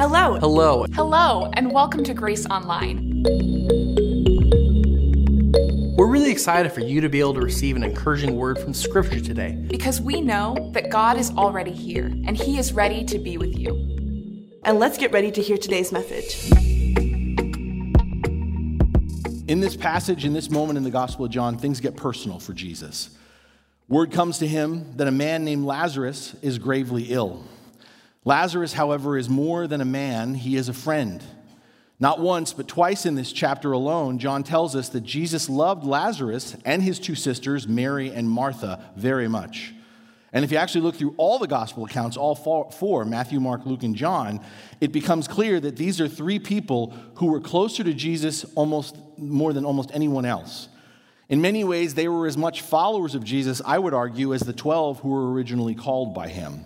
Hello. Hello. Hello, and welcome to Grace Online. We're really excited for you to be able to receive an encouraging word from Scripture today. Because we know that God is already here and He is ready to be with you. And let's get ready to hear today's message. In this passage, in this moment in the Gospel of John, things get personal for Jesus. Word comes to him that a man named Lazarus is gravely ill. Lazarus, however, is more than a man, he is a friend. Not once, but twice in this chapter alone, John tells us that Jesus loved Lazarus and his two sisters, Mary and Martha, very much. And if you actually look through all the gospel accounts, all four Matthew, Mark, Luke, and John it becomes clear that these are three people who were closer to Jesus almost more than almost anyone else. In many ways, they were as much followers of Jesus, I would argue, as the 12 who were originally called by him.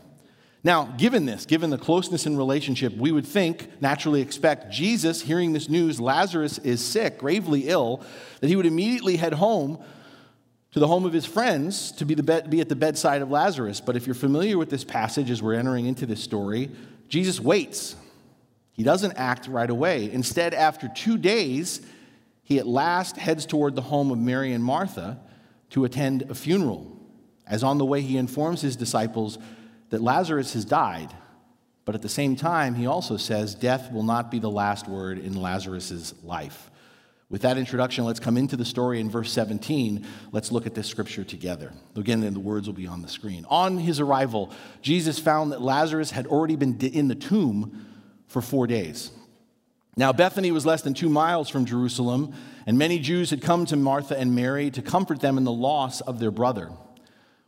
Now, given this, given the closeness in relationship, we would think, naturally expect Jesus, hearing this news, Lazarus is sick, gravely ill, that he would immediately head home to the home of his friends to be, the be-, be at the bedside of Lazarus. But if you're familiar with this passage as we're entering into this story, Jesus waits. He doesn't act right away. Instead, after two days, he at last heads toward the home of Mary and Martha to attend a funeral. As on the way, he informs his disciples that Lazarus has died, but at the same time, he also says death will not be the last word in Lazarus' life. With that introduction, let's come into the story in verse 17. Let's look at this scripture together. Again, the words will be on the screen. On his arrival, Jesus found that Lazarus had already been in the tomb for four days. Now, Bethany was less than two miles from Jerusalem, and many Jews had come to Martha and Mary to comfort them in the loss of their brother.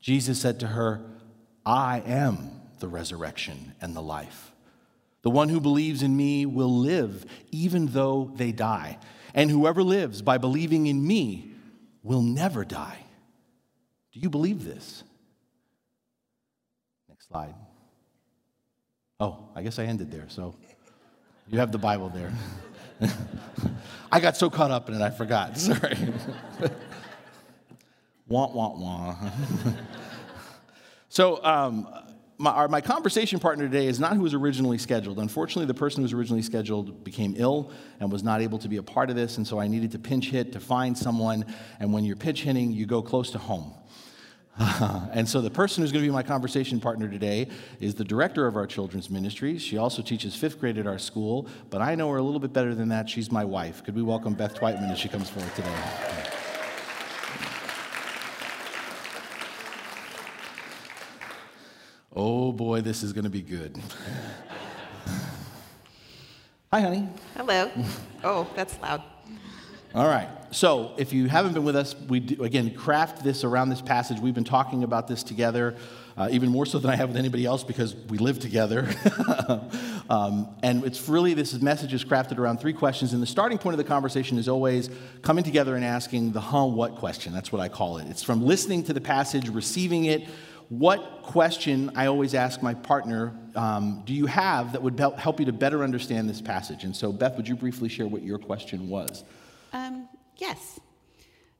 Jesus said to her, I am the resurrection and the life. The one who believes in me will live even though they die. And whoever lives by believing in me will never die. Do you believe this? Next slide. Oh, I guess I ended there. So you have the Bible there. I got so caught up in it, I forgot. Sorry. wah, wah, wah. so, um, my, our, my conversation partner today is not who was originally scheduled. Unfortunately, the person who was originally scheduled became ill and was not able to be a part of this, and so I needed to pinch hit to find someone. And when you're pinch hitting, you go close to home. and so the person who's going to be my conversation partner today is the director of our children's ministries. She also teaches fifth grade at our school, but I know her a little bit better than that. She's my wife. Could we welcome Beth Twightman as she comes forward today? Oh boy, this is going to be good. Hi, honey. Hello. Oh, that's loud. All right. So, if you haven't been with us, we do, again craft this around this passage. We've been talking about this together, uh, even more so than I have with anybody else because we live together. um, and it's really this message is crafted around three questions. And the starting point of the conversation is always coming together and asking the huh what question. That's what I call it. It's from listening to the passage, receiving it. What question I always ask my partner um, do you have that would help you to better understand this passage? And so, Beth, would you briefly share what your question was? Um, yes.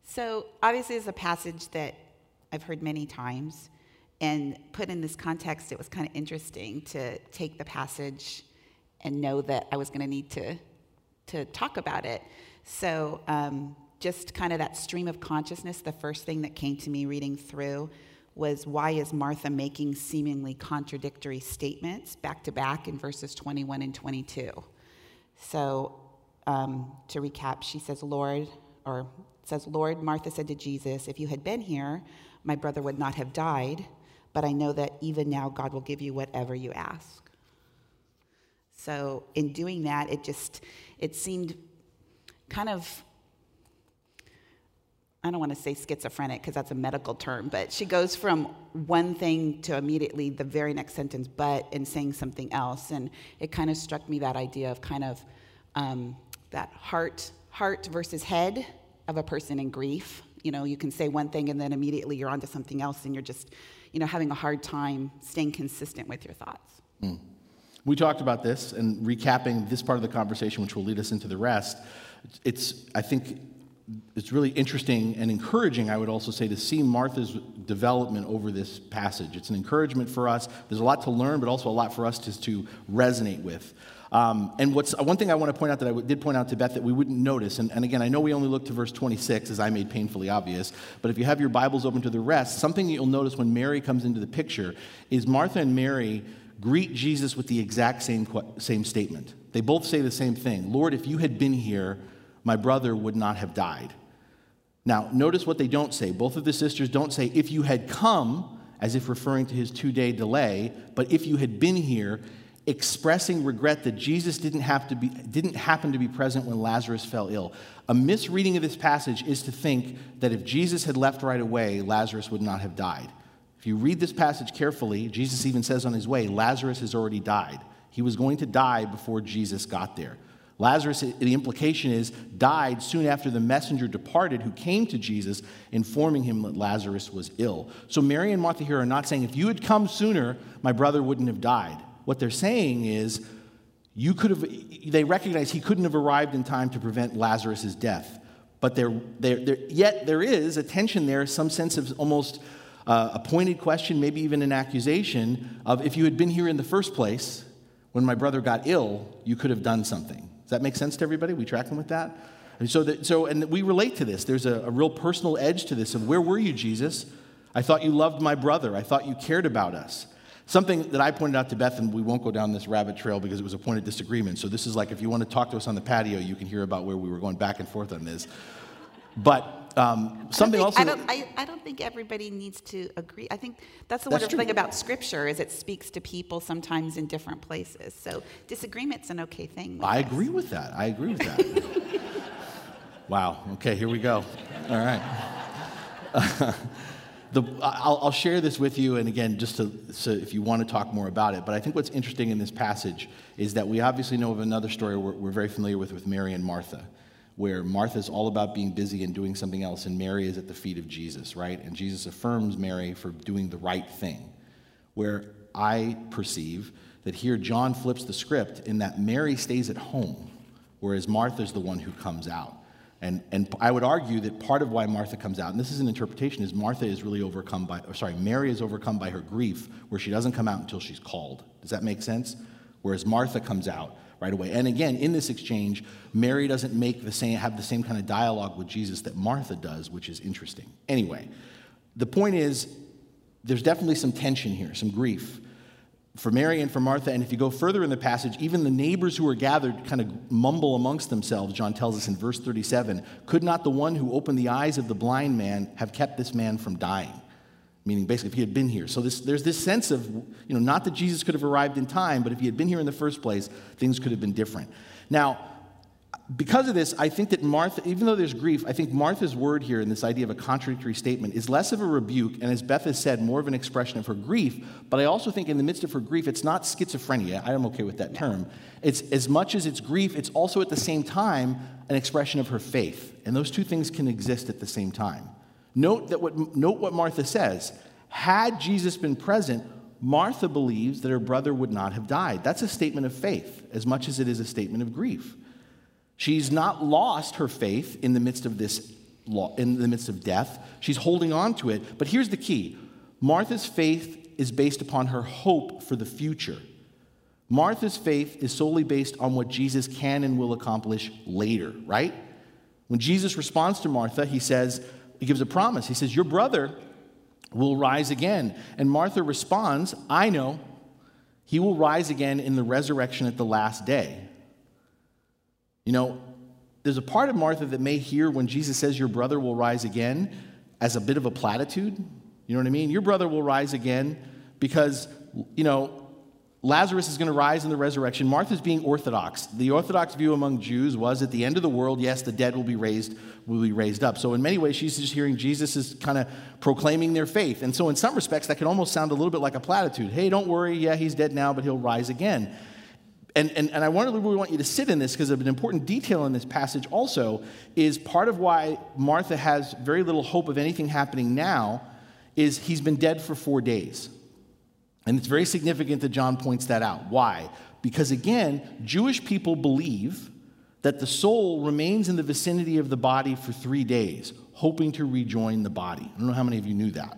So, obviously, it's a passage that I've heard many times. And put in this context, it was kind of interesting to take the passage and know that I was going to need to to talk about it. So, um, just kind of that stream of consciousness, the first thing that came to me reading through was why is Martha making seemingly contradictory statements back to back in verses 21 and 22? So, um, to recap, she says, Lord, or says, Lord, Martha said to Jesus, If you had been here, my brother would not have died, but I know that even now God will give you whatever you ask. So in doing that, it just, it seemed kind of, I don't want to say schizophrenic because that's a medical term, but she goes from one thing to immediately the very next sentence, but, and saying something else. And it kind of struck me that idea of kind of um, that heart, heart versus head of a person in grief. You know, you can say one thing and then immediately you're onto something else and you're just, you know, having a hard time staying consistent with your thoughts. Mm. We talked about this and recapping this part of the conversation, which will lead us into the rest. It's, I think, it's really interesting and encouraging, I would also say, to see Martha's development over this passage. It's an encouragement for us. There's a lot to learn, but also a lot for us to, to resonate with. Um, and what's one thing I want to point out that I did point out to Beth that we wouldn't notice, and, and again, I know we only looked to verse 26, as I made painfully obvious, but if you have your Bibles open to the rest, something you'll notice when Mary comes into the picture is Martha and Mary greet Jesus with the exact same, same statement. They both say the same thing Lord, if you had been here, my brother would not have died. Now, notice what they don't say. Both of the sisters don't say, if you had come, as if referring to his two day delay, but if you had been here, expressing regret that Jesus didn't, have to be, didn't happen to be present when Lazarus fell ill. A misreading of this passage is to think that if Jesus had left right away, Lazarus would not have died. If you read this passage carefully, Jesus even says on his way, Lazarus has already died. He was going to die before Jesus got there. Lazarus, the implication is, died soon after the messenger departed who came to Jesus, informing him that Lazarus was ill. So Mary and Martha here are not saying, if you had come sooner, my brother wouldn't have died. What they're saying is, you could have, they recognize he couldn't have arrived in time to prevent Lazarus' death. But there, there, there, yet there is a tension there, some sense of almost uh, a pointed question, maybe even an accusation of if you had been here in the first place when my brother got ill, you could have done something. Does that make sense to everybody? We tracking with that? And so, that, so and we relate to this. There's a, a real personal edge to this of where were you, Jesus? I thought you loved my brother. I thought you cared about us. Something that I pointed out to Beth, and we won't go down this rabbit trail because it was a point of disagreement. So this is like if you want to talk to us on the patio, you can hear about where we were going back and forth on this. But um, something I also. I don't, I, I don't think everybody needs to agree. I think that's the that's wonderful true. thing about Scripture is it speaks to people sometimes in different places. So disagreement's an okay thing. I us. agree with that. I agree with that. wow. Okay, here we go. All right. the, I'll, I'll, share this with you, and again, just to, so if you want to talk more about it. But I think what's interesting in this passage is that we obviously know of another story we're, we're very familiar with with Mary and Martha where Martha's all about being busy and doing something else, and Mary is at the feet of Jesus, right? And Jesus affirms Mary for doing the right thing. Where I perceive that here John flips the script in that Mary stays at home, whereas Martha's the one who comes out. And, and I would argue that part of why Martha comes out, and this is an interpretation, is Martha is really overcome by, or sorry, Mary is overcome by her grief, where she doesn't come out until she's called. Does that make sense? Whereas Martha comes out right away. And again, in this exchange, Mary doesn't make the same, have the same kind of dialogue with Jesus that Martha does, which is interesting. Anyway, the point is, there's definitely some tension here, some grief for Mary and for Martha. And if you go further in the passage, even the neighbors who are gathered kind of mumble amongst themselves, John tells us in verse 37 Could not the one who opened the eyes of the blind man have kept this man from dying? Meaning basically if he had been here. So this, there's this sense of, you know, not that Jesus could have arrived in time, but if he had been here in the first place, things could have been different. Now, because of this, I think that Martha, even though there's grief, I think Martha's word here in this idea of a contradictory statement is less of a rebuke, and as Beth has said, more of an expression of her grief. But I also think in the midst of her grief, it's not schizophrenia. I'm okay with that term. It's as much as it's grief, it's also at the same time an expression of her faith. And those two things can exist at the same time. Note, that what, note what Martha says. Had Jesus been present, Martha believes that her brother would not have died. That's a statement of faith as much as it is a statement of grief. She's not lost her faith in the midst of this in the midst of death. She's holding on to it. But here's the key. Martha's faith is based upon her hope for the future. Martha's faith is solely based on what Jesus can and will accomplish later, right? When Jesus responds to Martha, he says, he gives a promise. He says, Your brother will rise again. And Martha responds, I know. He will rise again in the resurrection at the last day. You know, there's a part of Martha that may hear when Jesus says, Your brother will rise again, as a bit of a platitude. You know what I mean? Your brother will rise again because, you know, Lazarus is going to rise in the resurrection. Martha's being orthodox. The orthodox view among Jews was at the end of the world, yes, the dead will be raised, will be raised up. So in many ways, she's just hearing Jesus is kind of proclaiming their faith. And so in some respects, that can almost sound a little bit like a platitude. Hey, don't worry, yeah, he's dead now, but he'll rise again. And, and, and I really want you to sit in this because of an important detail in this passage also is part of why Martha has very little hope of anything happening now is he's been dead for four days. And it's very significant that John points that out. Why? Because again, Jewish people believe that the soul remains in the vicinity of the body for three days, hoping to rejoin the body. I don't know how many of you knew that.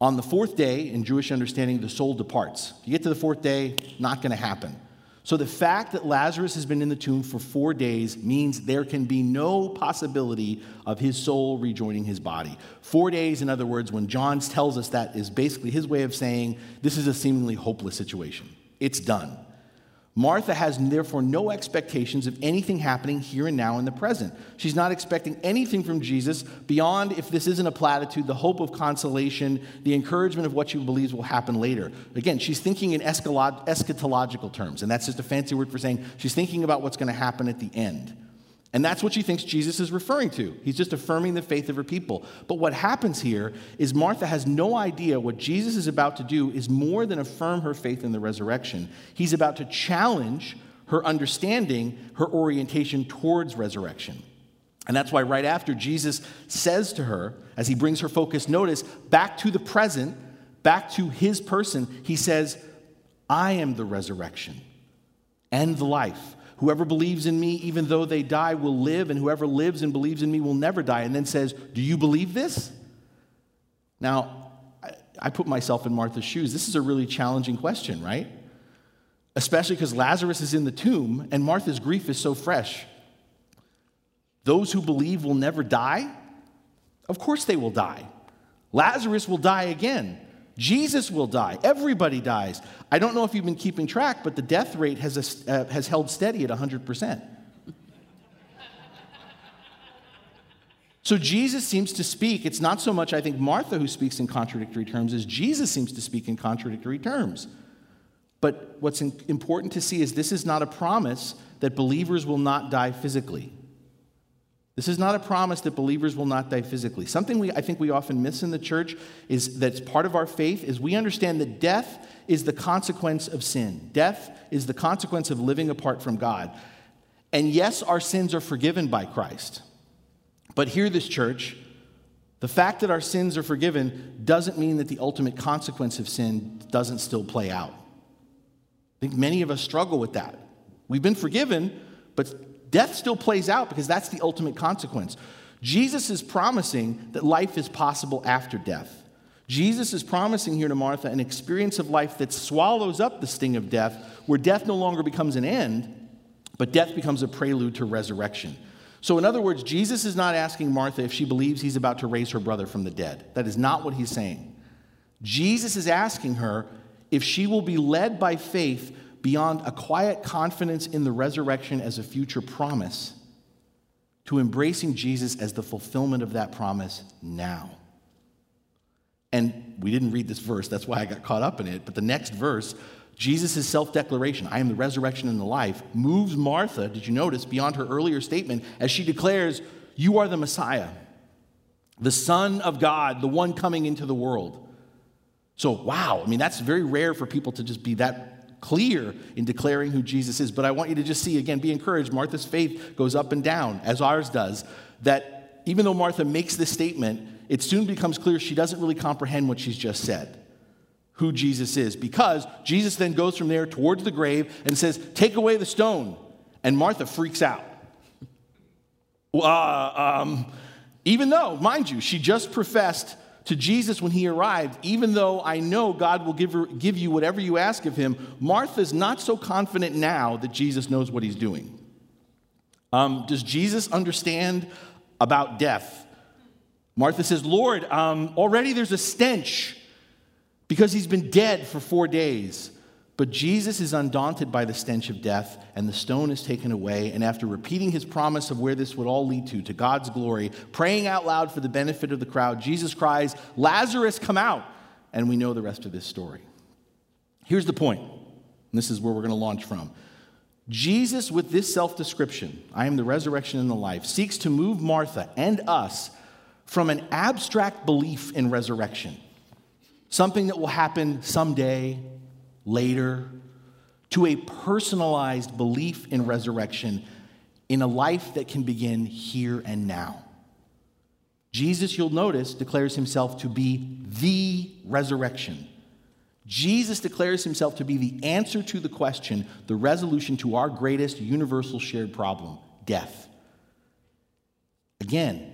On the fourth day, in Jewish understanding, the soul departs. You get to the fourth day, not going to happen. So the fact that Lazarus has been in the tomb for four days means there can be no possibility of his soul rejoining his body. Four days, in other words, when John tells us that, is basically his way of saying this is a seemingly hopeless situation. It's done. Martha has therefore no expectations of anything happening here and now in the present. She's not expecting anything from Jesus beyond, if this isn't a platitude, the hope of consolation, the encouragement of what she believes will happen later. Again, she's thinking in eschatological terms, and that's just a fancy word for saying she's thinking about what's going to happen at the end. And that's what she thinks Jesus is referring to. He's just affirming the faith of her people. But what happens here is Martha has no idea what Jesus is about to do is more than affirm her faith in the resurrection. He's about to challenge her understanding, her orientation towards resurrection. And that's why, right after Jesus says to her, as he brings her focus, notice, back to the present, back to his person, he says, I am the resurrection and the life. Whoever believes in me, even though they die, will live, and whoever lives and believes in me will never die. And then says, Do you believe this? Now, I put myself in Martha's shoes. This is a really challenging question, right? Especially because Lazarus is in the tomb and Martha's grief is so fresh. Those who believe will never die? Of course they will die. Lazarus will die again. Jesus will die. Everybody dies. I don't know if you've been keeping track, but the death rate has, uh, has held steady at 100%. so Jesus seems to speak. It's not so much, I think, Martha who speaks in contradictory terms, as Jesus seems to speak in contradictory terms. But what's important to see is this is not a promise that believers will not die physically. This is not a promise that believers will not die physically. Something we, I think we often miss in the church is that's part of our faith is we understand that death is the consequence of sin. Death is the consequence of living apart from God. And yes, our sins are forgiven by Christ. But hear this, church. The fact that our sins are forgiven doesn't mean that the ultimate consequence of sin doesn't still play out. I think many of us struggle with that. We've been forgiven, but Death still plays out because that's the ultimate consequence. Jesus is promising that life is possible after death. Jesus is promising here to Martha an experience of life that swallows up the sting of death, where death no longer becomes an end, but death becomes a prelude to resurrection. So, in other words, Jesus is not asking Martha if she believes he's about to raise her brother from the dead. That is not what he's saying. Jesus is asking her if she will be led by faith beyond a quiet confidence in the resurrection as a future promise to embracing Jesus as the fulfillment of that promise now. And we didn't read this verse, that's why I got caught up in it. But the next verse, Jesus' self declaration, I am the resurrection and the life, moves Martha, did you notice, beyond her earlier statement as she declares, You are the Messiah, the Son of God, the one coming into the world. So, wow, I mean, that's very rare for people to just be that clear in declaring who Jesus is. But I want you to just see again, be encouraged. Martha's faith goes up and down, as ours does. That even though Martha makes this statement, it soon becomes clear she doesn't really comprehend what she's just said who Jesus is because Jesus then goes from there towards the grave and says, Take away the stone. And Martha freaks out. Uh, um, even though, mind you, she just professed to Jesus when he arrived, even though I know God will give, give you whatever you ask of him, Martha's not so confident now that Jesus knows what he's doing. Um, does Jesus understand about death? Martha says, Lord, um, already there's a stench because he's been dead for four days. But Jesus is undaunted by the stench of death, and the stone is taken away. And after repeating his promise of where this would all lead to, to God's glory, praying out loud for the benefit of the crowd, Jesus cries, Lazarus, come out. And we know the rest of this story. Here's the point And this is where we're going to launch from. Jesus, with this self description, I am the resurrection and the life, seeks to move Martha and us from an abstract belief in resurrection, something that will happen someday, later, to a personalized belief in resurrection in a life that can begin here and now. Jesus, you'll notice, declares himself to be the resurrection. Jesus declares himself to be the answer to the question, the resolution to our greatest universal shared problem death. Again,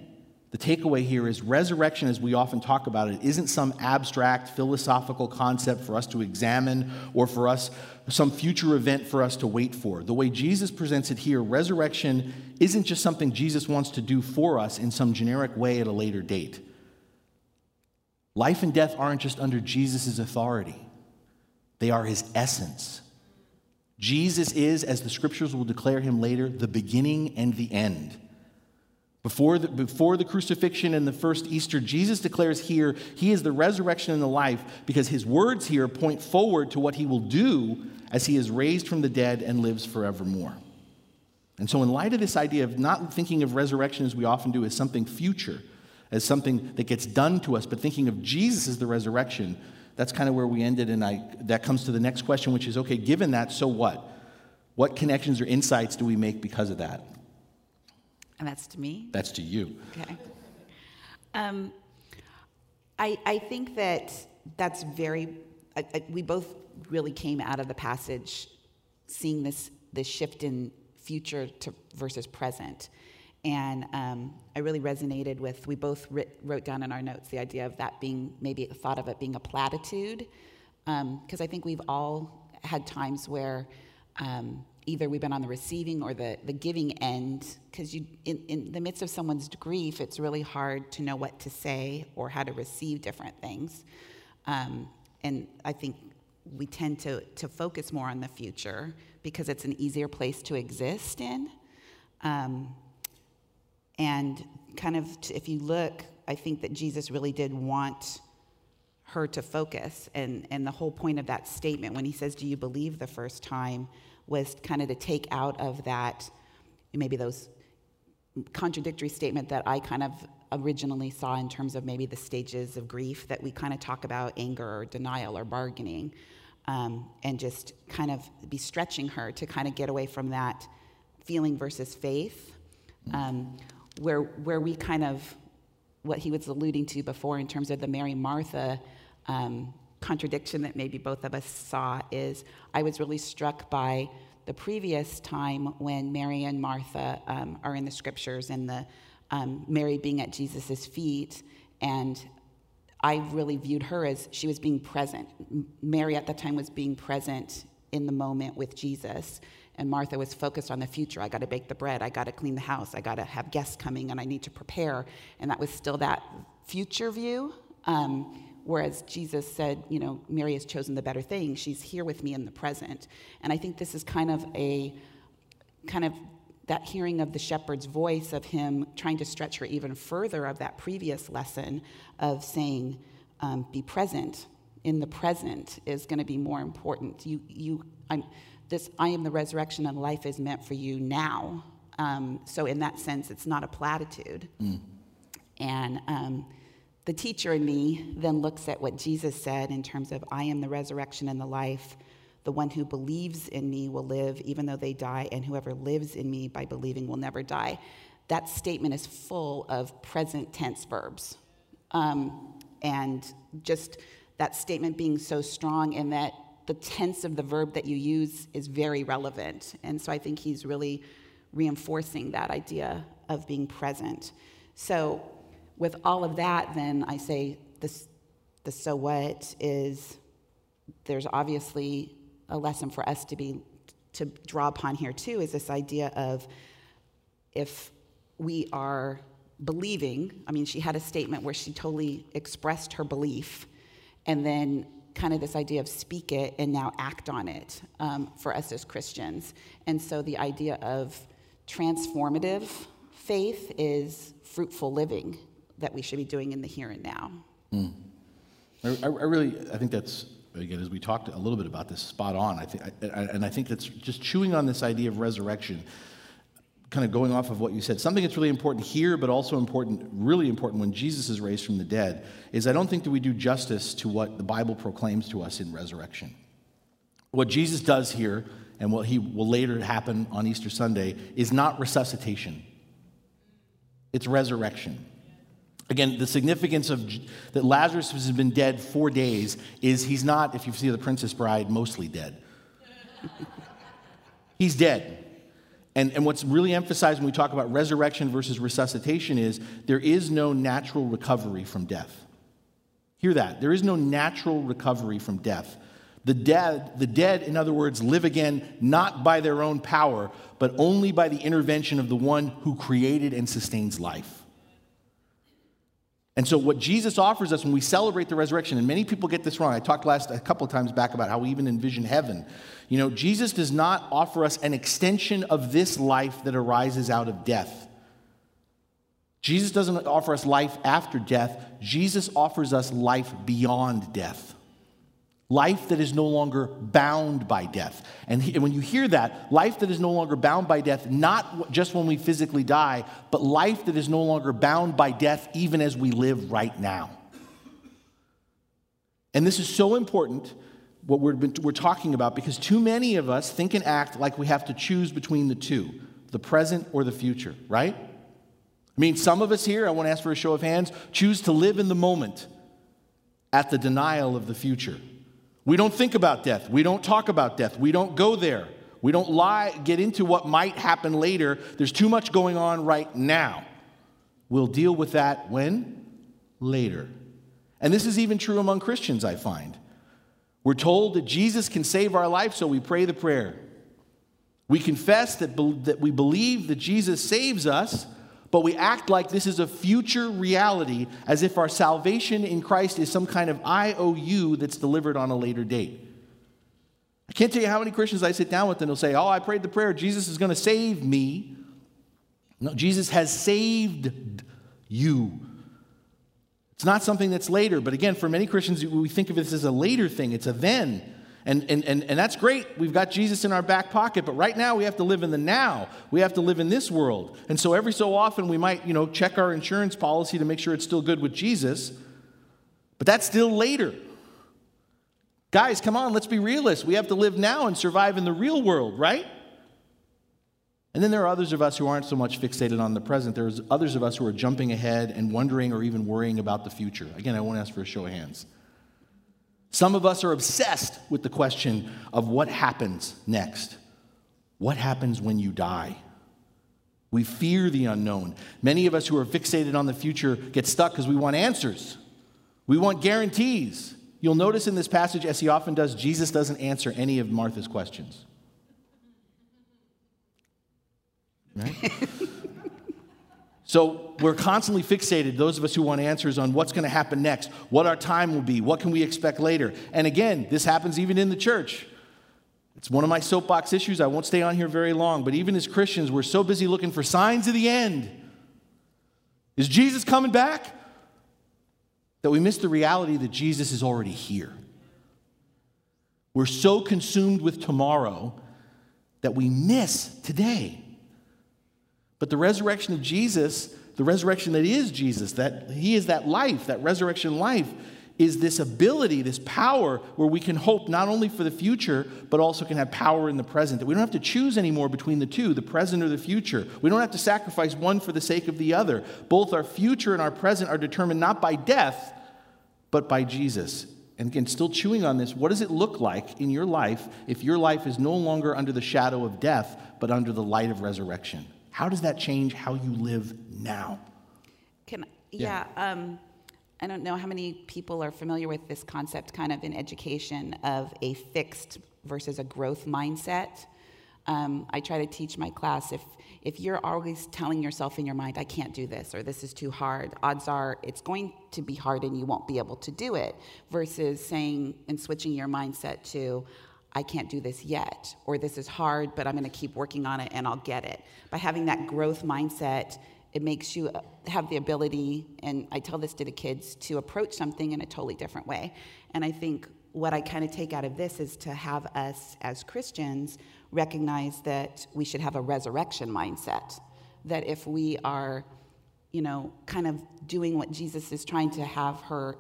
the takeaway here is resurrection, as we often talk about it, isn't some abstract philosophical concept for us to examine or for us, some future event for us to wait for. The way Jesus presents it here, resurrection isn't just something Jesus wants to do for us in some generic way at a later date. Life and death aren't just under Jesus' authority, they are his essence. Jesus is, as the scriptures will declare him later, the beginning and the end. Before the, before the crucifixion and the first Easter, Jesus declares here he is the resurrection and the life because his words here point forward to what he will do as he is raised from the dead and lives forevermore. And so, in light of this idea of not thinking of resurrection as we often do as something future, as something that gets done to us, but thinking of Jesus as the resurrection, that's kind of where we ended. And I, that comes to the next question, which is okay, given that, so what? What connections or insights do we make because of that? And that's to me? That's to you. Okay. Um, I, I think that that's very, I, I, we both really came out of the passage seeing this, this shift in future to versus present. And um, I really resonated with, we both writ, wrote down in our notes the idea of that being, maybe a thought of it being a platitude. Because um, I think we've all had times where um, either we've been on the receiving or the, the giving end because you in, in the midst of someone's grief it's really hard to know what to say or how to receive different things. Um, and i think we tend to, to focus more on the future because it's an easier place to exist in. Um, and kind of if you look i think that jesus really did want her to focus and, and the whole point of that statement when he says do you believe the first time was kind of to take out of that, maybe those contradictory statement that I kind of originally saw in terms of maybe the stages of grief that we kind of talk about anger or denial or bargaining, um, and just kind of be stretching her to kind of get away from that feeling versus faith, um, where where we kind of what he was alluding to before in terms of the Mary Martha um, contradiction that maybe both of us saw is I was really struck by the previous time when Mary and Martha um, are in the scriptures and the um, Mary being at Jesus' feet. And I really viewed her as she was being present. Mary at that time was being present in the moment with Jesus. And Martha was focused on the future. I got to bake the bread. I got to clean the house. I got to have guests coming and I need to prepare. And that was still that future view. Um, Whereas Jesus said, you know, Mary has chosen the better thing. She's here with me in the present. And I think this is kind of a, kind of that hearing of the shepherd's voice of him trying to stretch her even further of that previous lesson of saying, um, be present in the present is going to be more important. You, you, I'm, this, I am the resurrection and life is meant for you now. Um, so in that sense, it's not a platitude. Mm. And um, the teacher in me then looks at what Jesus said in terms of, I am the resurrection and the life. The one who believes in me will live even though they die, and whoever lives in me by believing will never die. That statement is full of present tense verbs. Um, and just that statement being so strong in that the tense of the verb that you use is very relevant. And so I think he's really reinforcing that idea of being present. So with all of that, then I say this, the so what is there's obviously a lesson for us to be to draw upon here too is this idea of if we are believing i mean she had a statement where she totally expressed her belief and then kind of this idea of speak it and now act on it um, for us as christians. And so the idea of transformative faith is fruitful living that we should be doing in the here and now. Mm. I, I, really, I think that's again, as we talked a little bit about this, spot on. I think, and I think that's just chewing on this idea of resurrection, kind of going off of what you said. Something that's really important here, but also important, really important when Jesus is raised from the dead, is I don't think that we do justice to what the Bible proclaims to us in resurrection. What Jesus does here, and what he will later happen on Easter Sunday, is not resuscitation. It's resurrection. Again, the significance of that Lazarus has been dead four days is he's not, if you see the Princess Bride, mostly dead. he's dead. And, and what's really emphasized when we talk about resurrection versus resuscitation is there is no natural recovery from death. Hear that. There is no natural recovery from death. The dead, the dead, in other words, live again not by their own power, but only by the intervention of the one who created and sustains life. And so, what Jesus offers us when we celebrate the resurrection, and many people get this wrong. I talked last a couple of times back about how we even envision heaven. You know, Jesus does not offer us an extension of this life that arises out of death. Jesus doesn't offer us life after death, Jesus offers us life beyond death life that is no longer bound by death. And, he, and, when you hear that, life that is no longer bound by death, not just when we physically die, but life that is no longer bound by death even as we live right now. And this is so important, what we're, we're talking about, because too many of us think and act like we have to choose between the two the present or the future, right? I mean, some of us here, I want to ask for a show of hands, choose to live in the moment at the denial of the future. We don't think about death. We don't talk about death. We don't go there. We don't lie, get into what might happen later. There's too much going on right now. We'll deal with that when? Later. And this is even true among Christians, I find. We're told that Jesus can save our life, so we pray the prayer. We confess that, that we believe that Jesus saves us, but we act like this is a future reality as if our salvation in Christ is some kind of IOU that's delivered on a later date. I can't tell you how many Christians I sit down with and they'll say, Oh, I prayed the prayer, Jesus is going to save me. No, Jesus has saved you. It's not something that's later, but again, for many Christians, we think of this as a later thing, it's a then. And, and, and, and that's great. We've got Jesus in our back pocket, but right now we have to live in the now. We have to live in this world. And so every so often we might, you know, check our insurance policy to make sure it's still good with Jesus. But that's still later. Guys, come on, let's be realists. We have to live now and survive in the real world, right? And then there are others of us who aren't so much fixated on the present. There's others of us who are jumping ahead and wondering or even worrying about the future. Again, I won't ask for a show of hands. Some of us are obsessed with the question of what happens next. What happens when you die? We fear the unknown. Many of us who are fixated on the future get stuck because we want answers. We want guarantees. You'll notice in this passage, as he often does, Jesus doesn't answer any of Martha's questions. Right? So we're constantly fixated, those of us who want answers on what's going to happen next, what our time will be, what can we expect later. And again, this happens even in the church. It's one of my soapbox issues. I won't stay on here very long, but even as Christians, we're so busy looking for signs of the end. Is Jesus coming back? That we miss the reality that Jesus is already here. We're so consumed with tomorrow that we miss today. But the resurrection of Jesus, the resurrection that is Jesus, that he is that life, that resurrection life, is this ability, this power where we can hope not only for the future, but also can have power in the present. That we don't have to choose anymore between the two, the present or the future. We don't have to sacrifice one for the sake of the other. Both our future and our present are determined not by death, but by Jesus. And again, still chewing on this, what does it look like in your life if your life is no longer under the shadow of death, but under the light of resurrection? How does that change how you live now? Can yeah, yeah um, I don't know how many people are familiar with this concept, kind of in education, of a fixed versus a growth mindset. Um, I try to teach my class if if you're always telling yourself in your mind, I can't do this or this is too hard, odds are it's going to be hard and you won't be able to do it, versus saying and switching your mindset to, I can't do this yet, or this is hard, but I'm going to keep working on it and I'll get it. By having that growth mindset, it makes you uh, have the ability, and I tell this to the kids, to approach something in a totally different way. And I think what I kind of take out of this is to have us as Christians recognize that we should have a resurrection mindset. That if we are, you know, kind of doing what Jesus is trying to have her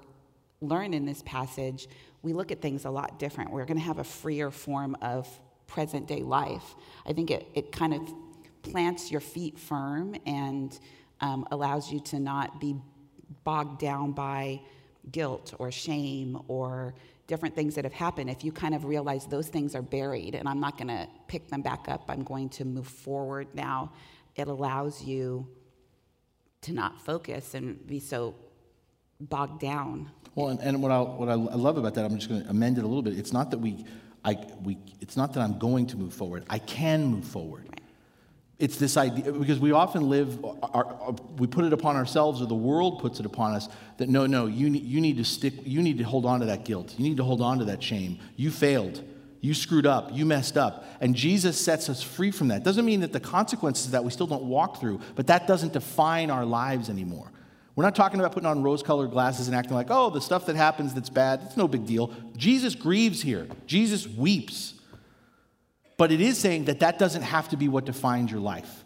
learn in this passage, we look at things a lot different. We're going to have a freer form of present day life. I think it, it kind of plants your feet firm and um, allows you to not be bogged down by guilt or shame or different things that have happened. If you kind of realize those things are buried and I'm not going to pick them back up, I'm going to move forward now, it allows you to not focus and be so bogged down. Well, and, and what, I, what I love about that, I'm just going to amend it a little bit. It's not that we, I, we, it's not that I'm going to move forward. I can move forward. Right. It's this idea, because we often live, uh, our, our, we put it upon ourselves, or the world puts it upon us, that no, no, you, you need to stick, you need to hold on to that guilt. You need to hold on to that shame. You failed. You screwed up. You messed up. And Jesus sets us free from that. Doesn't mean that the consequences that we still don't walk through, but that doesn't define our lives anymore. We're not talking about putting on rose colored glasses and acting like, oh, the stuff that happens that's bad, it's no big deal. Jesus grieves here, Jesus weeps. But it is saying that that doesn't have to be what defines your life.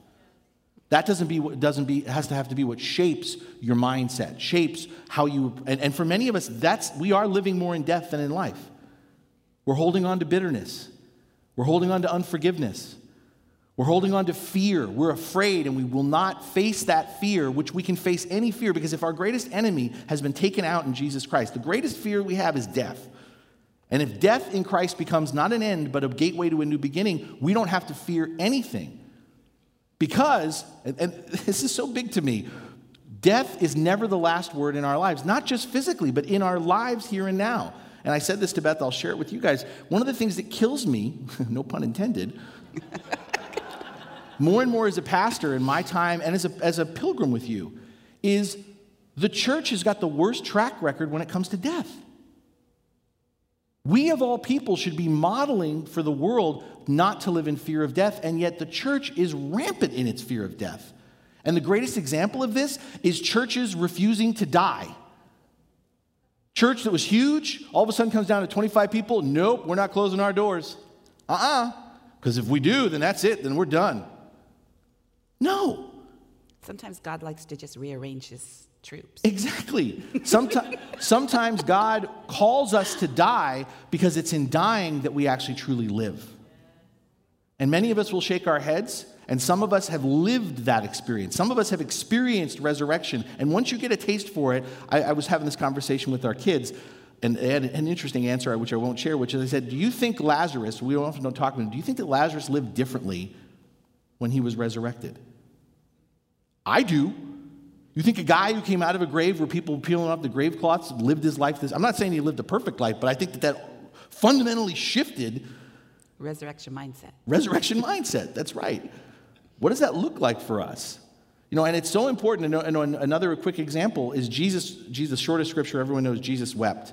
That doesn't be what doesn't be has to have to be what shapes your mindset, shapes how you and, and for many of us, that's we are living more in death than in life. We're holding on to bitterness. We're holding on to unforgiveness. We're holding on to fear. We're afraid, and we will not face that fear, which we can face any fear, because if our greatest enemy has been taken out in Jesus Christ, the greatest fear we have is death. And if death in Christ becomes not an end, but a gateway to a new beginning, we don't have to fear anything. Because, and, this is so big to me, death is never the last word in our lives, not just physically, but in our lives here and now. And I said this to Beth, I'll share it with you guys. One of the things that kills me, no pun intended, more and more as a pastor in my time and as a, as a pilgrim with you is the church has got the worst track record when it comes to death. We, of all people, should be modeling for the world not to live in fear of death, and yet the church is rampant in its fear of death. And the greatest example of this is churches refusing to die. Church that was huge, all of a sudden comes down to 25 people. Nope, we're not closing our doors. Uh uh-uh. uh. Because if we do, then that's it, then we're done. No. Sometimes God likes to just rearrange his troops. Exactly. Sometimes, sometimes God calls us to die because it's in dying that we actually truly live. And many of us will shake our heads, and some of us have lived that experience. Some of us have experienced resurrection. And once you get a taste for it, I, I was having this conversation with our kids, and they had an interesting answer, which I won't share, which is I said, Do you think Lazarus, we often don't talk about him, do you think that Lazarus lived differently when he was resurrected? I do. You think a guy who came out of a grave where people were peeling off the grave cloths lived his life this? I'm not saying he lived a perfect life, but I think that that fundamentally shifted. Resurrection mindset. Resurrection mindset, that's right. What does that look like for us? You know, and it's so important know another quick example is Jesus, Jesus' shortest scripture, everyone knows Jesus wept.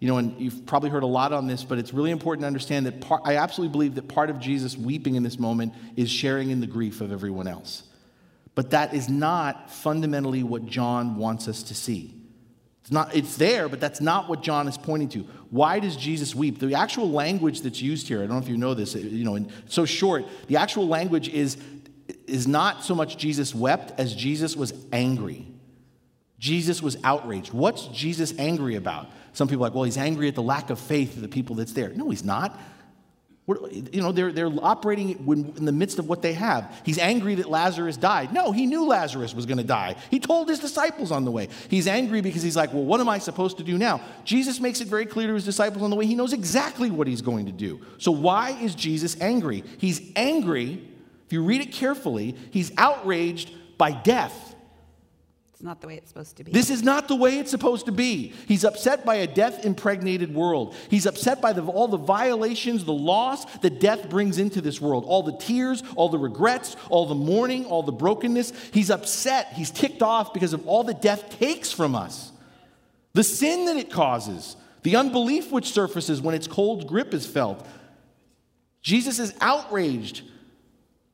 You know, and you've probably heard a lot on this, but it's really important to understand that part, I absolutely believe that part of Jesus weeping in this moment is sharing in the grief of everyone else. But that is not fundamentally what John wants us to see. It's, not, it's there, but that's not what John is pointing to. Why does Jesus weep? The actual language that's used here, I don't know if you know this, you know, in so short, the actual language is, is not so much Jesus wept as Jesus was angry. Jesus was outraged. What's Jesus angry about? Some people are like, well, he's angry at the lack of faith of the people that's there. No, he's not. You know, they're, they're operating in the midst of what they have. He's angry that Lazarus died. No, he knew Lazarus was going to die. He told his disciples on the way. He's angry because he's like, well, what am I supposed to do now? Jesus makes it very clear to his disciples on the way. He knows exactly what he's going to do. So, why is Jesus angry? He's angry, if you read it carefully, he's outraged by death. It's not the way it's supposed to be. This is not the way it's supposed to be. He's upset by a death impregnated world. He's upset by the, all the violations, the loss that death brings into this world, all the tears, all the regrets, all the mourning, all the brokenness. He's upset. He's ticked off because of all that death takes from us, the sin that it causes, the unbelief which surfaces when its cold grip is felt. Jesus is outraged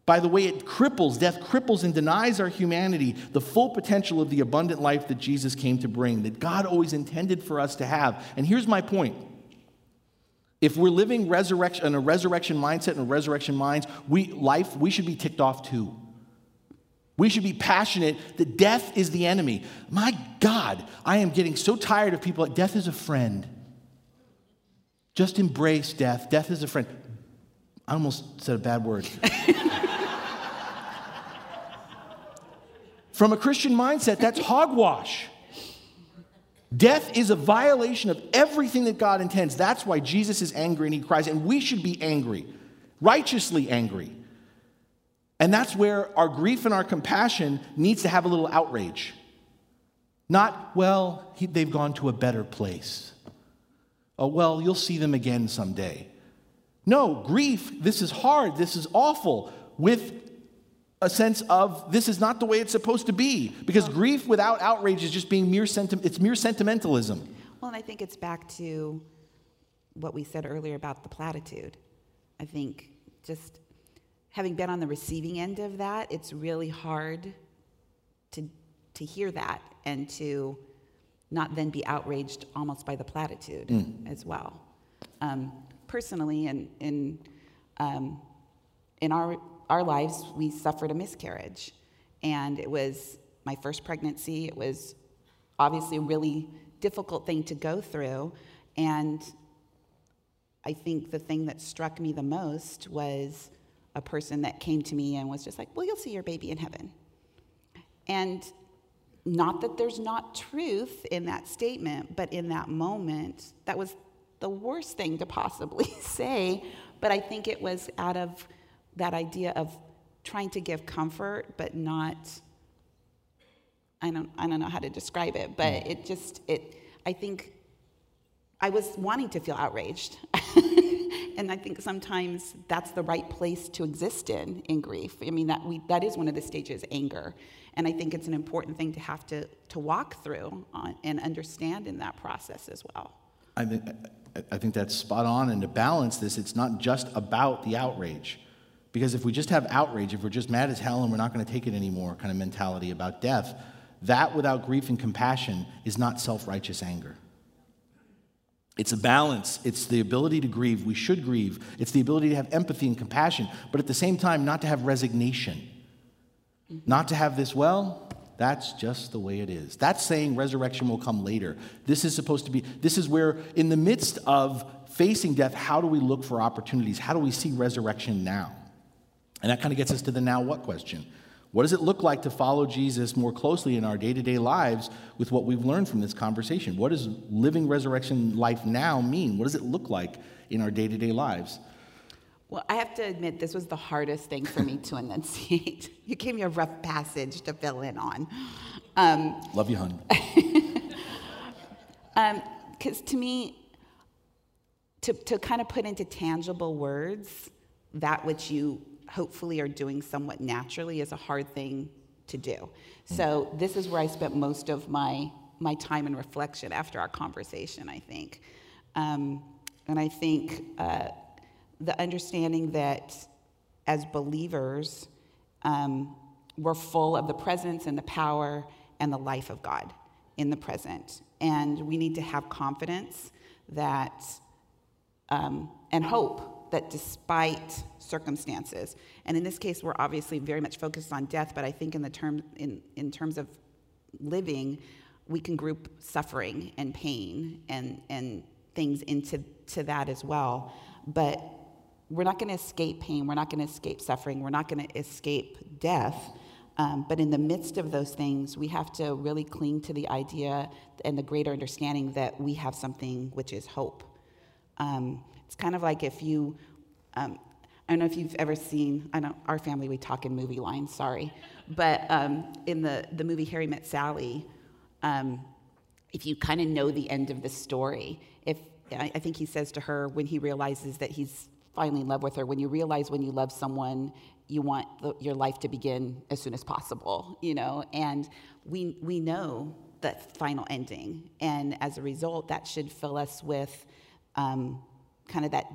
by the way it cripples, death cripples and denies our humanity the full potential of the abundant life that Jesus came to bring, that God always intended for us to have. And here's my point If we're living resurrection in a resurrection mindset and a resurrection minds, we life we should be ticked off too. We should be passionate that death is the enemy. My God, I am getting so tired of people like death is a friend. Just embrace death. Death is a friend. I almost said a bad word. From a Christian mindset, that's hogwash. Death is a violation of everything that God intends. That's why Jesus is angry and he cries, and we should be angry, righteously angry. And that's where our grief and our compassion needs to have a little outrage. Not, well, he, they've gone to a better place. Oh, well, you'll see them again someday. No, grief, this is hard, this is awful, with a sense of this is not the way it's supposed to be. Because grief without outrage is just being mere sentiment, it's mere sentimentalism. Well, and I think it's back to what we said earlier about the platitude. I think just having been on the receiving end of that, it's really hard to, to hear that and to not then be outraged almost by the platitude mm. as well. Um, personally, in, in, um, in our, our lives, we suffered a miscarriage. And it was my first pregnancy. It was obviously a really difficult thing to go through. And I think the thing that struck me the most was a person that came to me and was just like, Well, you'll see your baby in heaven. And not that there's not truth in that statement, but in that moment, that was the worst thing to possibly say. But I think it was out of that idea of trying to give comfort, but not. I don't, I don't know how to describe it, but mm. it just, it, I think I was wanting to feel outraged. and I think sometimes that's the right place to exist in in grief. I mean that we that is one of the stages, anger, and I think it's an important thing to have to to walk through on, and understand in that process as well. I think I think that's spot on. And to balance this, it's not just about the outrage, because if we just have outrage, if we're just mad as hell and we're not going to take it anymore, kind of mentality about death, that without grief and compassion is not self righteous anger. It's a balance. It's the ability to grieve. We should grieve. It's the ability to have empathy and compassion, but at the same time, not to have resignation. Not to have this, well, that's just the way it is. That's saying resurrection will come later. This is supposed to be, this is where, in the midst of facing death, how do we look for opportunities? How do we see resurrection now? And that kind of gets us to the now what question. What does it look like to follow Jesus more closely in our day to day lives with what we've learned from this conversation? What does living resurrection life now mean? What does it look like in our day to day lives? Well, I have to admit, this was the hardest thing for me to enunciate. You gave me a rough passage to fill in on. Um, Love you, hon. Because um, to me, to, to kind of put into tangible words that which you hopefully are doing somewhat naturally is a hard thing to do. So this is where I spent most of my my time and reflection after our conversation. I think, um, and I think uh, the understanding that as believers, um, we're full of the presence and the power and the life of God in the present, and we need to have confidence that um, and hope that despite circumstances, and in this case, we're obviously very much focused on death, but I think in, the term, in, in terms of living, we can group suffering and pain and, and things into to that as well. But we're not going to escape pain, we're not going to escape suffering, we're not going to escape death. Um, but in the midst of those things, we have to really cling to the idea and the greater understanding that we have something which is hope. Um, it's kind of like if you, um, I don't know if you've ever seen, I know our family, we talk in movie lines, sorry. But um, in the, the movie Harry Met Sally, um, if you kind of know the end of the story, if I think he says to her when he realizes that he's finally in love with her, when you realize when you love someone, you want the, your life to begin as soon as possible, you know? And we, we know the final ending. And as a result, that should fill us with um, kind of that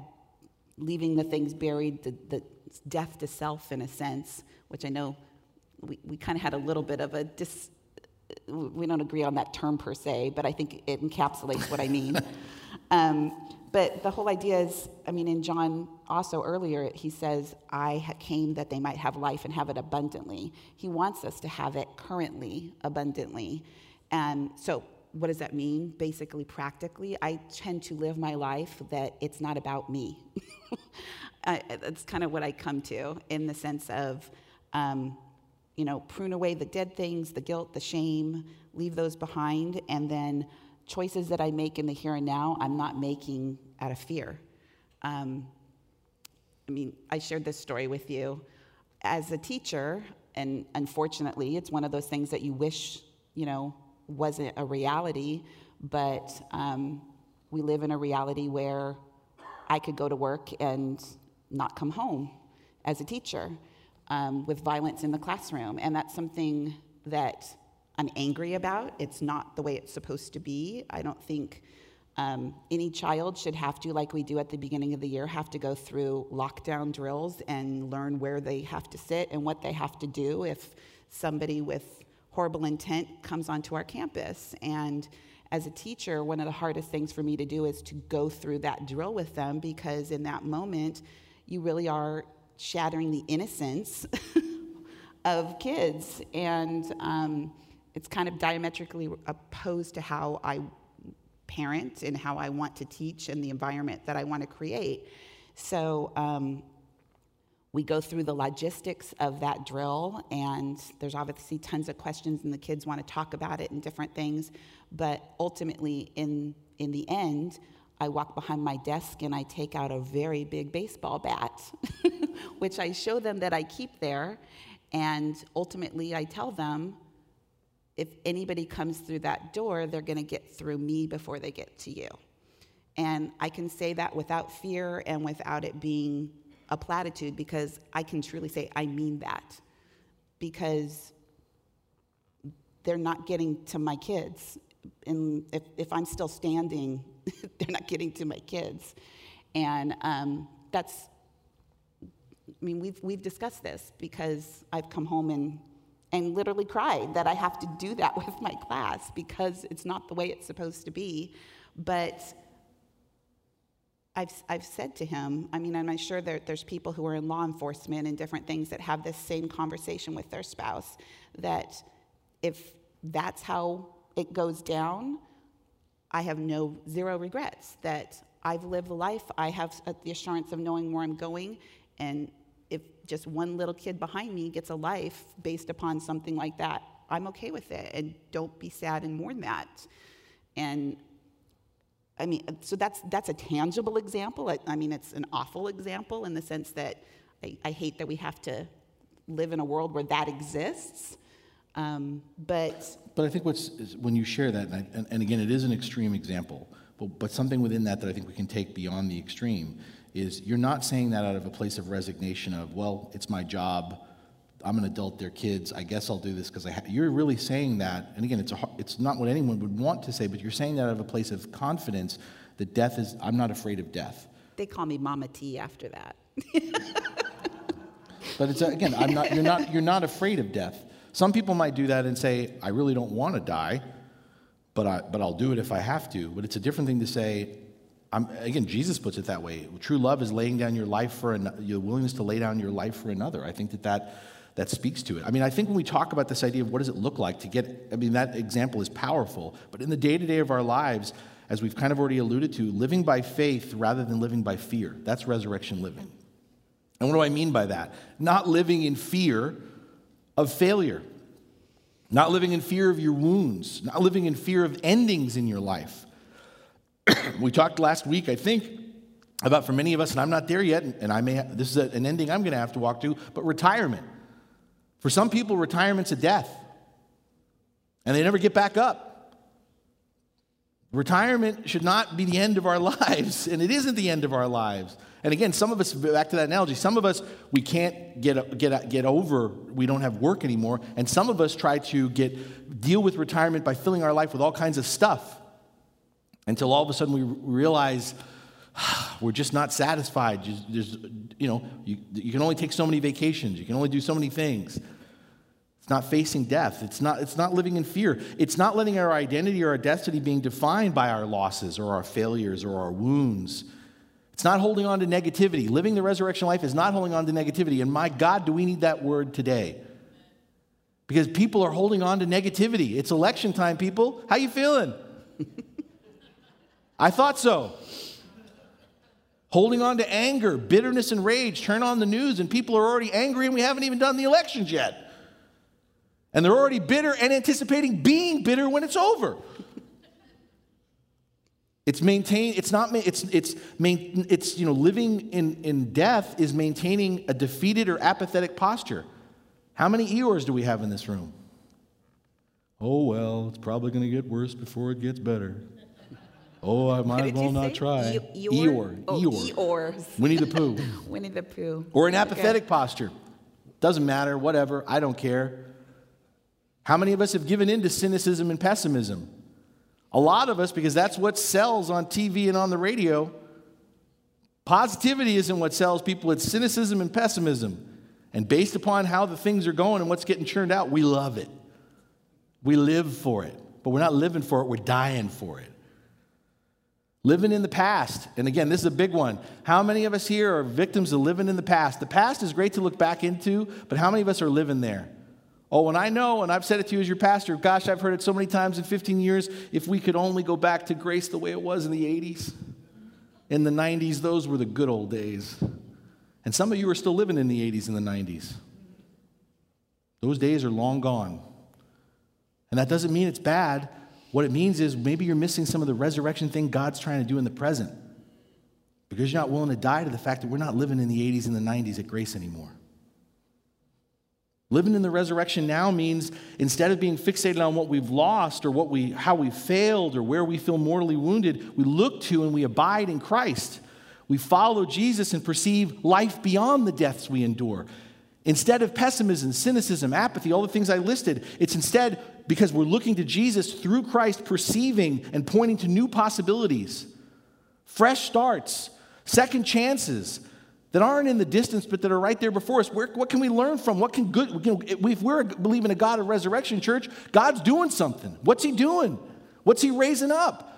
leaving the things buried, the, the death to self in a sense, which I know we, we kind of had a little bit of a dis, we don't agree on that term per se, but I think it encapsulates what I mean. um, but the whole idea is, I mean, in John also earlier, he says, I came that they might have life and have it abundantly. He wants us to have it currently abundantly. And so, what does that mean? Basically, practically, I tend to live my life that it's not about me. that's kind of what I come to in the sense of, um, you know, prune away the dead things, the guilt, the shame, leave those behind, and then choices that I make in the here and now, I'm not making out of fear. Um, I mean, I shared this story with you. As a teacher, and unfortunately, it's one of those things that you wish, you know, wasn't a reality, but um, we live in a reality where I could go to work and not come home as a teacher um, with violence in the classroom. And that's something that I'm angry about. It's not the way it's supposed to be. I don't think um, any child should have to, like we do at the beginning of the year, have to go through lockdown drills and learn where they have to sit and what they have to do if somebody with horrible intent comes onto our campus. And as a teacher, one of the hardest things for me to do is to go through that drill with them because in that moment, you really are shattering the innocence of kids. And um, it's kind of diametrically opposed to how I parent and how I want to teach and the environment that I want to create. So um, we go through the logistics of that drill, and there's obviously tons of questions, and the kids want to talk about it and different things. But ultimately, in, in the end, I walk behind my desk and I take out a very big baseball bat, which I show them that I keep there. And ultimately, I tell them if anybody comes through that door, they're going to get through me before they get to you. And I can say that without fear and without it being a platitude because I can truly say, I mean that. Because they're not getting to my kids. And if, if I'm still standing, they're not getting to my kids. And um, that's, I mean, we've, we've discussed this because I've come home and, and literally cried that I have to do that with my class because it's not the way it's supposed to be. But I've, I've said to him, I mean, I'm sure there, there's people who are in law enforcement and different things that have this same conversation with their spouse that if that's how it goes down, I have no zero regrets that I've lived the life. I have the assurance of knowing where I'm going. And if just one little kid behind me gets a life based upon something like that, I'm okay with it. And don't be sad and mourn that. And I mean, so that's, that's a tangible example. I, I mean, it's an awful example in the sense that I, I, hate that we have to live in a world where that exists. Um, but but I think what's when you share that, and, I, and, and, again, it is an extreme example, but, but something within that that I think we can take beyond the extreme is you're not saying that out of a place of resignation of well, it's my job. I'm an adult, they're kids. I guess I'll do this because I. Ha-. You're really saying that, and again, it's a, it's not what anyone would want to say, but you're saying that out of a place of confidence that death is. I'm not afraid of death. They call me Mama T after that. but it's again, I'm not. You're not. You're not afraid of death. Some people might do that and say, I really don't want to die, but, I, but I'll do it if I have to. But it's a different thing to say, I'm, again, Jesus puts it that way. True love is laying down your life for an, your willingness to lay down your life for another. I think that, that that speaks to it. I mean, I think when we talk about this idea of what does it look like to get, I mean, that example is powerful. But in the day to day of our lives, as we've kind of already alluded to, living by faith rather than living by fear, that's resurrection living. And what do I mean by that? Not living in fear of failure, not living in fear of your wounds, not living in fear of endings in your life. we talked last week, I think, about for many of us, and I'm not there yet, and I may this is an ending I'm going to have to walk to, but retirement. For some people, retirement's a death, and they never get back up. Retirement should not be the end of our lives, and it isn't the end of our lives. And again, some of us, back to that analogy, some of us, we can't get, get, get over, we don't have work anymore. And some of us try to get, deal with retirement by filling our life with all kinds of stuff until all of a sudden we realize we're just not satisfied. There's, you know, you, you can only take so many vacations, you can only do so many things. It's not facing death. It's not, it's not living in fear. It's not letting our identity or our destiny being defined by our losses or our failures or our wounds. It's not holding on to negativity. Living the resurrection life is not holding on to negativity. And my God, do we need that word today? Because people are holding on to negativity. It's election time, people. How you feeling? I thought so. Holding on to anger, bitterness, and rage. Turn on the news, and people are already angry, and we haven't even done the elections yet. And they're already bitter and anticipating being bitter when it's over. It's maintain, it's not, it's, it's, main, it's, you know, living in, in death is maintaining a defeated or apathetic posture. How many Eeyores do we have in this room? Oh, well, it's probably going to get worse before it gets better. Oh, I might as well not try. E- Eeyore? Eeyore. Oh, Eeyore. Eeyores. Winnie the Pooh. Winnie the Pooh. Or an Okay. apathetic posture. Doesn't matter, whatever, I don't care. How many of us have given in to cynicism and pessimism? A lot of us, because that's what sells on TV and on the radio. Positivity isn't what sells people, it's cynicism and pessimism. And based upon how the things are going and what's getting churned out, we love it. We live for it. But we're not living for it, we're dying for it. Living in the past. And again, this is a big one. How many of us here are victims of living in the past? The past is great to look back into, but how many of us are living there? Oh, and I know, and I've said it to you as your pastor, gosh, I've heard it so many times in 15 years. If we could only go back to grace the way it was in the 80s, in the 90s, those were the good old days. And some of you are still living in the 80s and the 90s. Those days are long gone. And that doesn't mean it's bad. What it means is maybe you're missing some of the resurrection thing God's trying to do in the present because you're not willing to die to the fact that we're not living in the 80s and the 90s at grace anymore. Living in the resurrection now means instead of being fixated on what we've lost or what we, how we failed or where we feel mortally wounded, we look to and we abide in Christ. We follow Jesus and perceive life beyond the deaths we endure. Instead of pessimism, cynicism, apathy, all the things I listed, it's instead because we're looking to Jesus through Christ, perceiving and pointing to new possibilities, fresh starts, second chances that aren't in the distance but that are right there before us. Where, what can we learn from? What can good, you know, if we're believing a God of resurrection church, God's doing something. What's He doing? What's He raising up?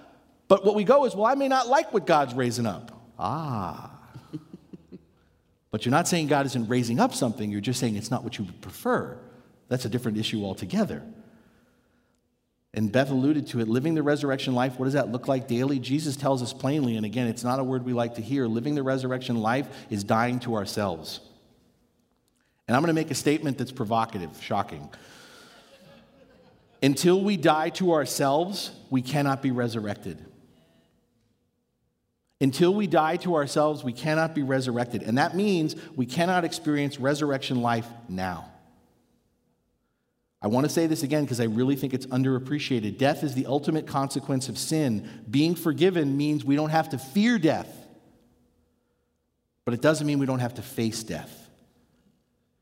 But what we go is, well, I may not like what God's raising up. Ah. but you're not saying God isn't raising up something, you're just saying it's not what you would prefer. That's a different issue altogether. And Beth alluded to it living the resurrection life. What does that look like daily? Jesus tells us plainly, and again, it's not a word we like to hear. Living the resurrection life is dying to ourselves. And I'm going to make a statement that's provocative, shocking. Until we die to ourselves, we cannot be resurrected. Until we die to ourselves, we cannot be resurrected. And that means we cannot experience resurrection life now. I want to say this again because I really think it's underappreciated. Death is the ultimate consequence of sin. Being forgiven means we don't have to fear death, but it doesn't mean we don't have to face death.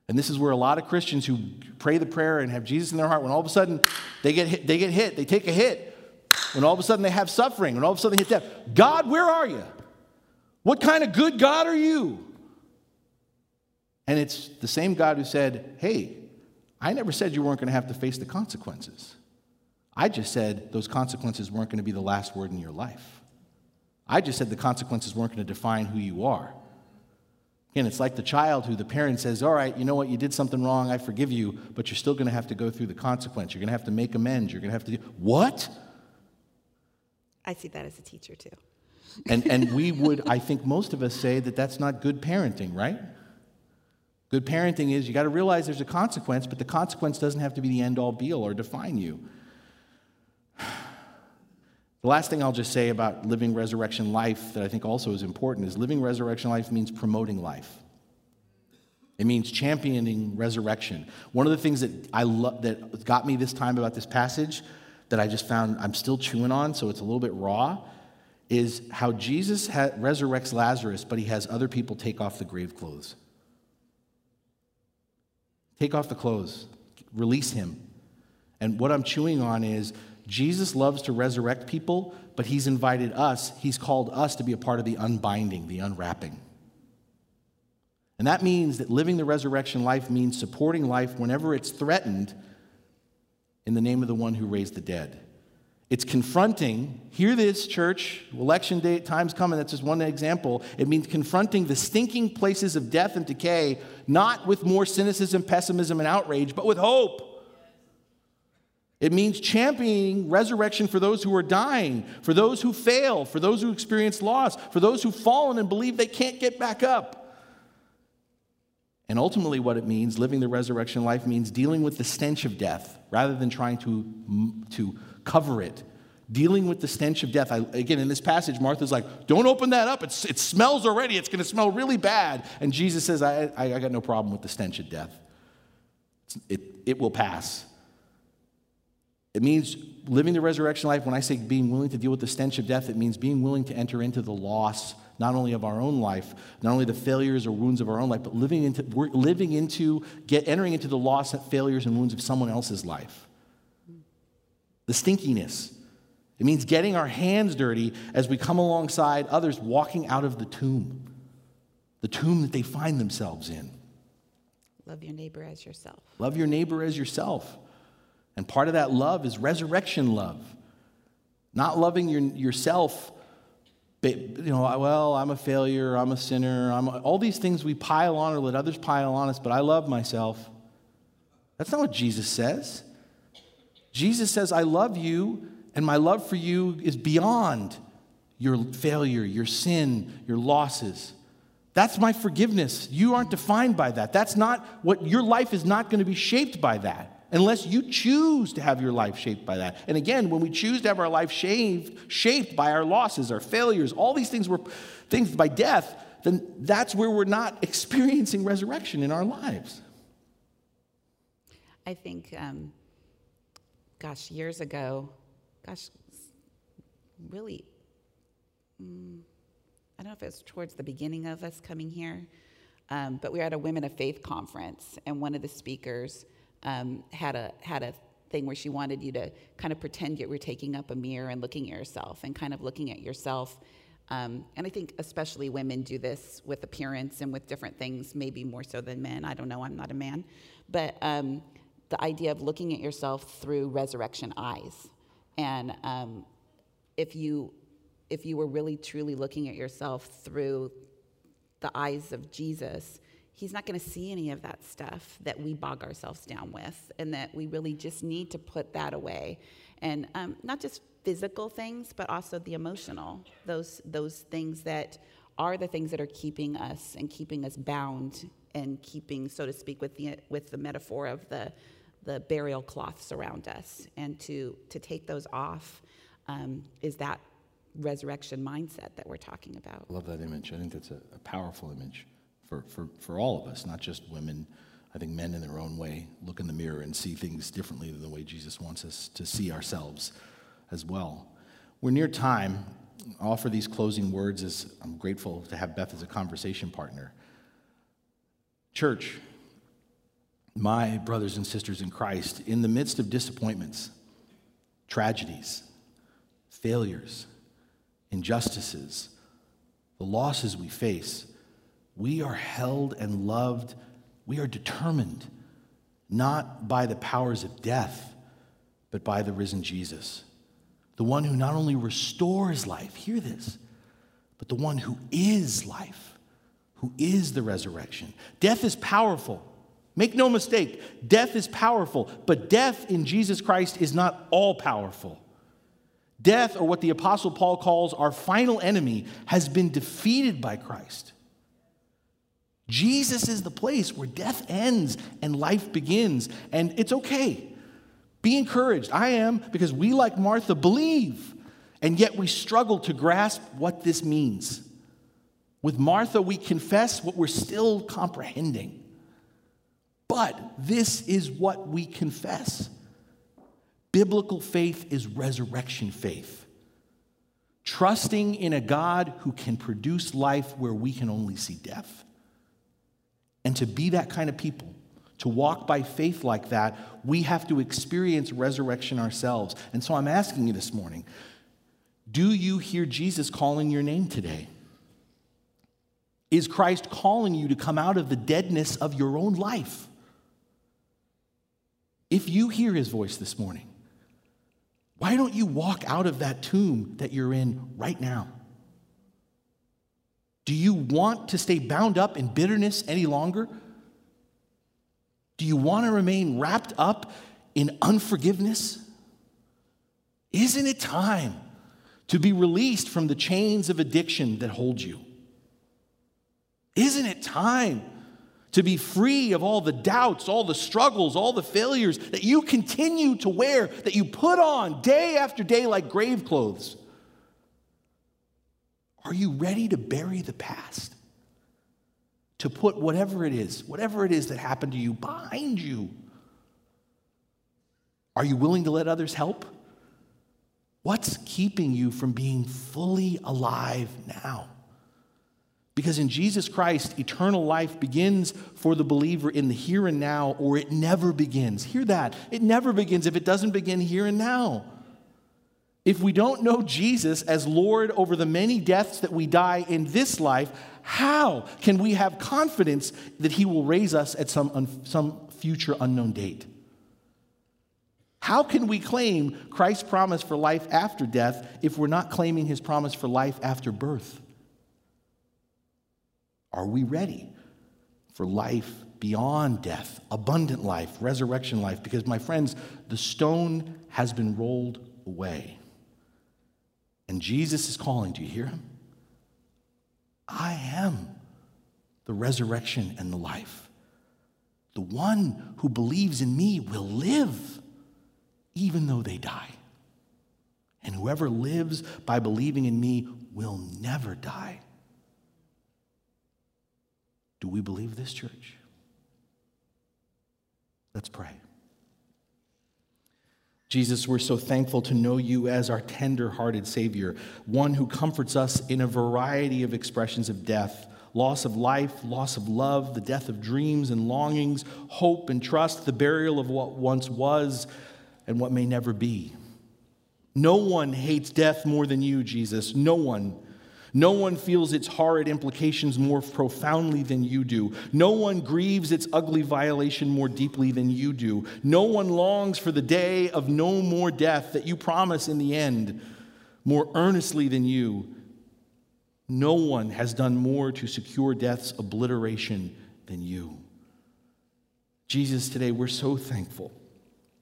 And this is where a lot of Christians who pray the prayer and have Jesus in their heart, when all of a sudden they get hit, they get hit, they take a hit, when all of a sudden they have suffering, when all of a sudden they hit death. God, where are you? What kind of good God are you? And it's the same God who said, Hey, I never said you weren't going to have to face the consequences. I just said those consequences weren't going to be the last word in your life. I just said the consequences weren't going to define who you are. Again, it's like the child who the parent says, All right, you know what, you did something wrong, I forgive you, but you're still going to have to go through the consequence. You're going to have to make amends. You're going to have to do. What? I see that as a teacher too. And, and we would, I think most of us say that that's not good parenting, right? Good parenting is you got to realize there's a consequence, but the consequence doesn't have to be the end all be all or define you. The last thing I'll just say about living resurrection life that I think also is important is living resurrection life means promoting life. It means championing resurrection. One of the things that I lo- that got me this time about this passage that I just found I'm still chewing on, so it's a little bit raw, is how Jesus ha- resurrects Lazarus, but he has other people take off the grave clothes. Take off the clothes, release him. And what I'm chewing on is Jesus loves to resurrect people, but he's invited us, he's called us to be a part of the unbinding, the unwrapping. And that means that living the resurrection life means supporting life whenever it's threatened in the name of the one who raised the dead. It's confronting, hear this, church, election day, time's coming, that's just one example. It means confronting the stinking places of death and decay, not with more cynicism, pessimism, and outrage, but with hope. It means championing resurrection for those who are dying, for those who fail, for those who experience loss, for those who've fallen and believe they can't get back up. And ultimately, what it means, living the resurrection life, means dealing with the stench of death rather than trying to, to cover it. Dealing with the stench of death. I, again, in this passage, Martha's like, Don't open that up. It's, it smells already. It's going to smell really bad. And Jesus says, I, I, I got no problem with the stench of death. It, it will pass. It means living the resurrection life. When I say being willing to deal with the stench of death, it means being willing to enter into the loss not only of our own life, not only the failures or wounds of our own life, but living into, we're living into, get, entering into the loss, and failures, and wounds of someone else's life. The stinkiness. It means getting our hands dirty as we come alongside others walking out of the tomb, the tomb that they find themselves in. Love your neighbor as yourself. Love your neighbor as yourself. And part of that love is resurrection love. Not loving your, yourself you know, well, I'm a failure, I'm a sinner, I'm a, all these things we pile on or let others pile on us, but I love myself. That's not what Jesus says. Jesus says, I love you, and my love for you is beyond your failure, your sin, your losses. That's my forgiveness. You aren't defined by that. That's not what your life is not going to be shaped by that unless you choose to have your life shaped by that. And again, when we choose to have our life shaped, shaped by our losses, our failures, all these things were things by death, then that's where we're not experiencing resurrection in our lives. I think, um, gosh, years ago, gosh, really, mm, I don't know if it was towards the beginning of us coming here, um, but we were at a Women of Faith conference, and one of the speakers um, had a had a thing where she wanted you to kind of pretend you were taking up a mirror and looking at yourself and kind of looking at yourself. Um, and I think especially women do this with appearance and with different things, maybe more so than men. I don't know, I'm not a man. But um, the idea of looking at yourself through resurrection eyes. And um, if, you, if you were really truly looking at yourself through the eyes of Jesus, he's not going to see any of that stuff that we bog ourselves down with, and that we really just need to put that away. And um, not just physical things, but also the emotional, those, those things that are the things that are keeping us and keeping us bound and keeping, so to speak, with the, with the metaphor of the, the burial cloths around us. And to, to take those off um, is that resurrection mindset that we're talking about. I love that image. I think that's a, a powerful image for, for, for all of us, not just women. I think men in their own way look in the mirror and see things differently than the way Jesus wants us to see ourselves as well. We're near time. I'll offer these closing words as I'm grateful to have Beth as a conversation partner. Church, my brothers and sisters in Christ, in the midst of disappointments, tragedies, failures, injustices, the losses we face, we are held and loved. We are determined not by the powers of death, but by the risen Jesus. The one who not only restores life, hear this, but the one who is life, who is the resurrection. Death is powerful. Make no mistake, death is powerful, but death in Jesus Christ is not all powerful. Death, or what the Apostle Paul calls our final enemy, has been defeated by Christ. Jesus is the place where death ends and life begins. And it's okay. Be encouraged. I am because we, like Martha, believe, and yet we struggle to grasp what this means. With Martha, we confess what we're still comprehending. But this is what we confess biblical faith is resurrection faith. Trusting in a God who can produce life where we can only see death. And to be that kind of people, to walk by faith like that, we have to experience resurrection ourselves. And so I'm asking you this morning do you hear Jesus calling your name today? Is Christ calling you to come out of the deadness of your own life? If you hear his voice this morning, why don't you walk out of that tomb that you're in right now? Do you want to stay bound up in bitterness any longer? Do you want to remain wrapped up in unforgiveness? Isn't it time to be released from the chains of addiction that hold you? Isn't it time to be free of all the doubts, all the struggles, all the failures that you continue to wear, that you put on day after day like grave clothes? Are you ready to bury the past? To put whatever it is, whatever it is that happened to you behind you? Are you willing to let others help? What's keeping you from being fully alive now? Because in Jesus Christ, eternal life begins for the believer in the here and now, or it never begins. Hear that. It never begins if it doesn't begin here and now. If we don't know Jesus as Lord over the many deaths that we die in this life, how can we have confidence that He will raise us at some, some future unknown date? How can we claim Christ's promise for life after death if we're not claiming His promise for life after birth? Are we ready for life beyond death, abundant life, resurrection life? Because, my friends, the stone has been rolled away. And Jesus is calling. Do you hear him? I am the resurrection and the life. The one who believes in me will live even though they die. And whoever lives by believing in me will never die. Do we believe this, church? Let's pray. Jesus, we're so thankful to know you as our tender hearted Savior, one who comforts us in a variety of expressions of death loss of life, loss of love, the death of dreams and longings, hope and trust, the burial of what once was and what may never be. No one hates death more than you, Jesus. No one. No one feels its horrid implications more profoundly than you do. No one grieves its ugly violation more deeply than you do. No one longs for the day of no more death that you promise in the end more earnestly than you. No one has done more to secure death's obliteration than you. Jesus, today we're so thankful.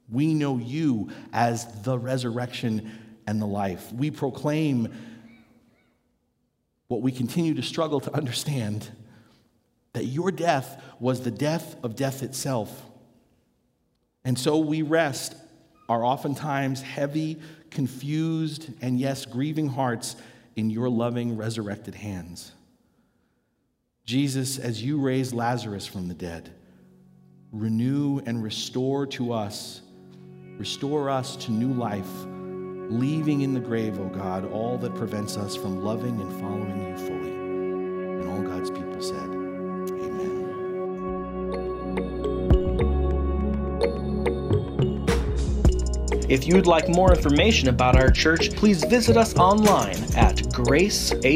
We know you as the resurrection and the life. We proclaim what we continue to struggle to understand that your death was the death of death itself. And so we rest our oftentimes heavy, confused, and yes, grieving hearts in your loving, resurrected hands. Jesus, as you raise Lazarus from the dead, renew and restore to us, restore us to new life leaving in the grave, O oh God, all that prevents us from loving and following you fully. And all God's people said, Amen. If you'd like more information about our church, please visit us online at gracehb.org.